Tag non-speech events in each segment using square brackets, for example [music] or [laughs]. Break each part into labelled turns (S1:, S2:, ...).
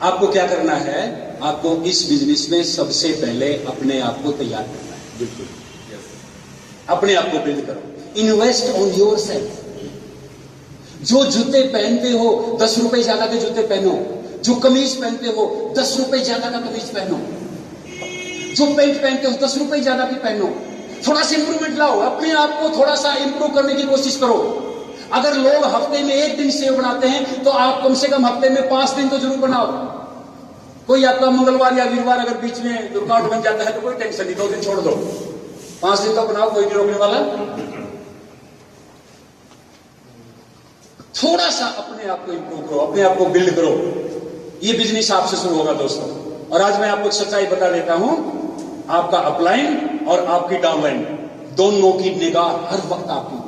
S1: आपको क्या करना है? आपको इस बिज़नेस में सबसे पहले अपने आप को तैयार करना है।
S2: बिल्कुल।
S1: अपने आप को बिल्ड करो। इन्वेस्ट ऑन योर सेल्फ जो जूते पहनते हो दस रुपए ज़्यादा के जूते पहनो। जो कमीज पहनते हो दस रुपए ज़्यादा का कमीज पहनो। जो पेंट पहनते हो दस रुपए ज़्यादा की पहनो। थोड़ा सा इंप्रूवमेंट लाओ। अपने आप को थोड़ा सा इंप्रूव करने की कोशिश करो। अगर लोग हफ़्ते में एक दिन सेव बनाते हैं तो आप कम से कम हफ़्ते में पाँच दिन तो ज़रूर बनाओ। कोई आपका मंगलवार या वीरवार अगर बीच में रुकावट बन जाता है तो कोई टेंशन नहीं, दो दिन छोड़ दो। पाँच दिन तो बनाओ कोई नहीं रोकने वाला। थोड़ा सा अपने आप को इंप्रूव करो, अपने आप को बिल्ड करो। ये बिज़नेस आपसे शुरू होगा दोस्तों। और आज मैं आपको एक सच्चाई बता देता हूँ। आपका अपलाइन और आपकी डाउनलाइन दोनों की निगाह हर वक्त आपकी।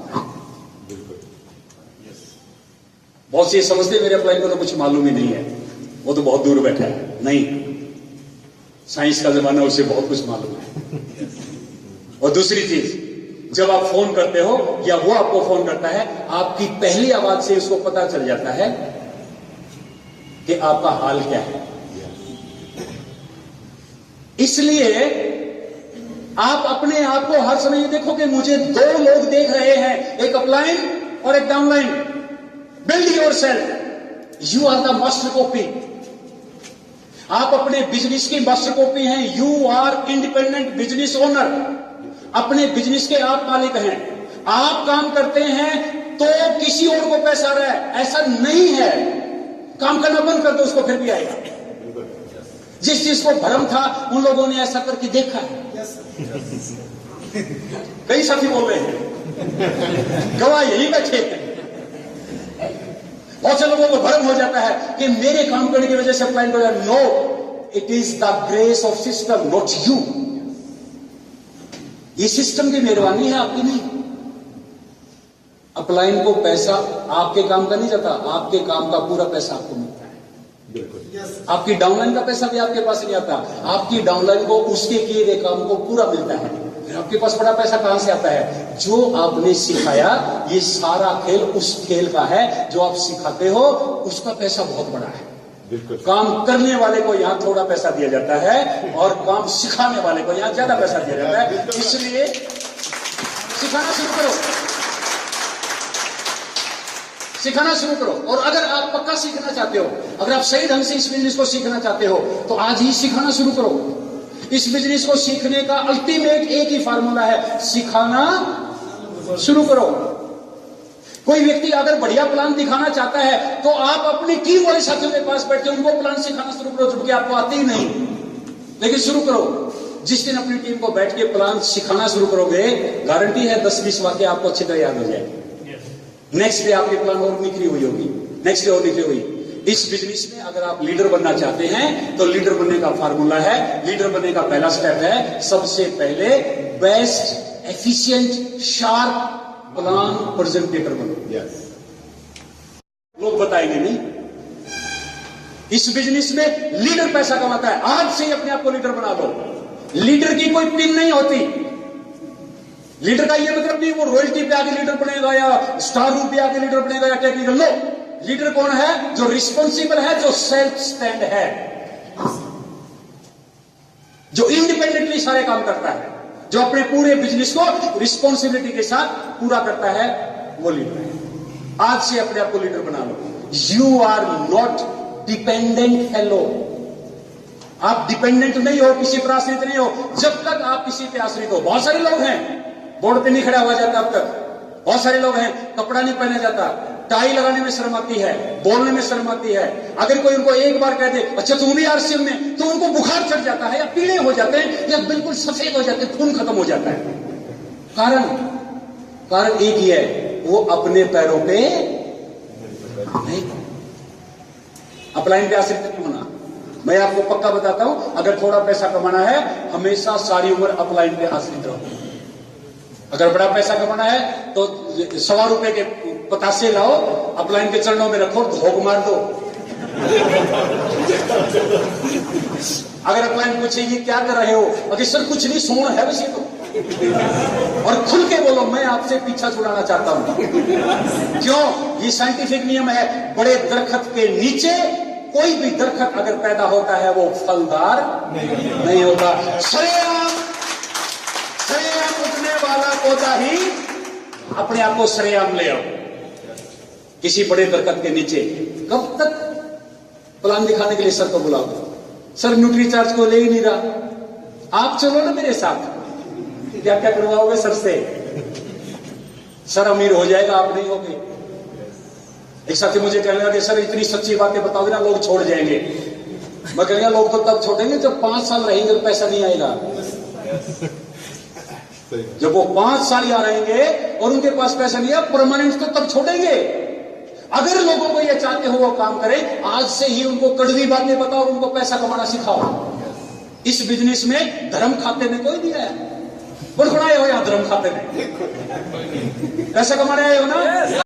S1: बहुत से समझते मेरे अपलाइन को तो कुछ मालूम ही नहीं है। वो तो बहुत दूर बैठा है। नहीं। साइंस का जमाना उसे बहुत कुछ मालूम है। और दूसरी चीज़, जब आप फ़ोन करते हो, या वो आपको फ़ोन करता है, आपकी पहली आवाज़ से उसको पता चल जाता है कि आपका हाल क्या है। इसलिए आप अपने आप को हर समय देखो कि मुझे दो लोग देख रहे हैं, एक अपलाइन और एक downline. Build yourself you are the master copy आप अपने बिज़नेस की मास्टर कॉपी हैं. You are independent business owner अपने बिज़नेस के आप मालिक हैं. आप काम करते हैं तो किसी और को पैसा आ रहा है. ऐसा नहीं है. काम करना बंद कर दो, उसको फिर भी आएगा. जिस चीज़ को भरम था, उन लोगों ने ऐसा करके देखा है. कई साथी बोल रहे हैं। गवाह यही बैठे हैं। बहुत से लोगों को भ्रम हो जाता है कि मेरे काम करने की वजह से क्लाइंट हो जाए no it is the grace of system not you ये सिस्टम की मेहरबानी है आपकी नहीं। अपलाइन को पैसा आपके काम का नहीं जाता आपके काम का पूरा पैसा आपको मिलता है।
S2: बिल्कुल।
S1: आपकी डाउनलाइन का पैसा भी आपके पास नहीं आता आपकी डाउनलाइन को उसके किए गए काम को पूरा मिलता है। फिर आपके पास बड़ा पैसा कहाँ से आता है? जो आपने सिखाया ये सारा खेल उस खेल का है जो आप सिखाते हो उसका पैसा बहुत बड़ा है।
S2: बिल्कुल।
S1: काम करने वाले को यहाँ थोड़ा पैसा दिया जाता है और काम सिखाने वाले को यहाँ ज़्यादा पैसा दिया जाता है। इसलिए सिखाना शुरू करो। सिखाना शुरू करो। और अगर आप पक्का सीखना चाहते हो अगर आप सही ढंग से इस बिज़नेस को सीखना चाहते हो तो आज ही सिखाना शुरू करो। इस बिज़नेस को सीखने का अल्टीमेट एक ही फार्मूला है सिखाना। शुरू करो। कोई व्यक्ति अगर बढ़िया प्लान दिखाना चाहता है तो आप अपने टीम वाले साथियों के पास बैठे उनको प्लान सिखाना शुरू करो जबकि आपको आते ही नहीं। लेकिन शुरू करो। जिस दिन अपनी टीम को बैठ के प्लान सिखाना शुरू करोगे गारंटी है दस बीस वाक्य आपको अच्छी तरह याद हो जाएगी। नेक्स्ट डे आपकी प्लान और निकली हुई होगी। नेक्स्ट डे और निकली हुई। इस बिज़नेस में अगर आप लीडर बनना चाहते हैं तो लीडर बनने का फार्मूला है। लीडर बनने का पहला स्टेप है सबसे पहले best efficient sharp plan presentator बनो। लोग बताएँगे नहीं। इस बिज़नेस में लीडर पैसा कमाता है। आज से ही अपने आप को लीडर बना दो। लीडर की कोई पिन नहीं होती। लीडर का ये मतलब नहीं, वो रॉयल्टी पे आगे लीडर बनेगा या स्टार रूप पे आके लीडर बनेगा या टेक्निकल लो लीडर कौन है? जो रिस्पॉन्सिबल है, जो सेल्फ स्टैंड है। जो इंडिपेंडेंटली सारे काम करता है। जो अपने पूरे बिज़नेस को रिस्पॉन्सिबिलिटी के साथ पूरा करता है, वो लीडर है। आज से अपने आप को लीडर बना लो। You are not dependent fellow आप डिपेंडेंट नहीं हो, किसी पर आश्रित नहीं हो। जब तक आप किसी पे आश्रित हो, बहुत सारे लोग हैं। बोर्ड पे नहीं खड़ा हुआ जाता अब तक। बहुत सारे लोग हैं, कपड़ा नहीं पहना जाता। टाई लगाने में शर्म आती है, बोलने में शर्म आती है। अगर कोई उनको एक बार कह दे अच्छा तुम भी आरसीएम में तो उनको बुखार चढ़ जाता है या पीले हो जाते हैं या बिल्कुल सफ़ेद हो जाते हैं, खून खत्म हो जाता है। कारण? कारण एक ही है, वो अपने पैरों पे नहीं अपलाइन पे आश्रित होना? मैं आपको पक्का बताता हूँ, अगर थोड़ा पैसा कमाना है, हमेशा सारी उम्र अपलाइन पे आश्रित रहो। अगर बड़ा पैसा कमाना है तो सवा रुपए के पतासे लाओ अपलाइन के चरणों में रखो धोख मार दो। अगर अपलाइन पूछेगी क्या कर रहे हो? अगर सर, कुछ नहीं सोना है वैसे तो। और खुल के बोलो, मैं आपसे पीछा छुड़ाना चाहता हूँ। क्यों? ये साइंटिफिक नियम है, बड़े दरखत के नीचे कोई भी दरखत अगर पैदा होता है, वो फलदार नहीं होता। सरेआम! सरेआम उगने वाला पौधा ही अपने आप को सरेआम ले आओ। किसी बड़े दरखत के नीचे कब तक प्लान दिखाने के लिए सर को बुलाओ। सर न्यूट्री चार्ज को ले ही नहीं रहा। आप चलो ना मेरे साथ। क्या क्या करवाओगे सर से? सर अमीर हो जाएगा, आप नहीं होगे। एक साथी मुझे कहने लगे, सर, इतनी सच्ची बातें बताओगे ना, लोग छोड़ जाएँगे। मैं कहूँगा लोग तो तब छोड़ेंगे जब पाँच साल रहेंगे तो पैसा नहीं आएगा। जब वो पाँच साल यहाँ रहेंगे और उनके पास पैसा नहीं है परमानेंट तो तब छोड़ेंगे। अगर लोगों को ये चाहते हो वो काम करें आज से ही उनको कड़वी बातें बताओ उनको पैसा कमाना सिखाओ। इस बिज़नेस में धर्म खाते में कोई नहीं आया। बड़खड़ाए हो यहाँ धर्म खाते में। [laughs] पैसा कमाने आए हो ना?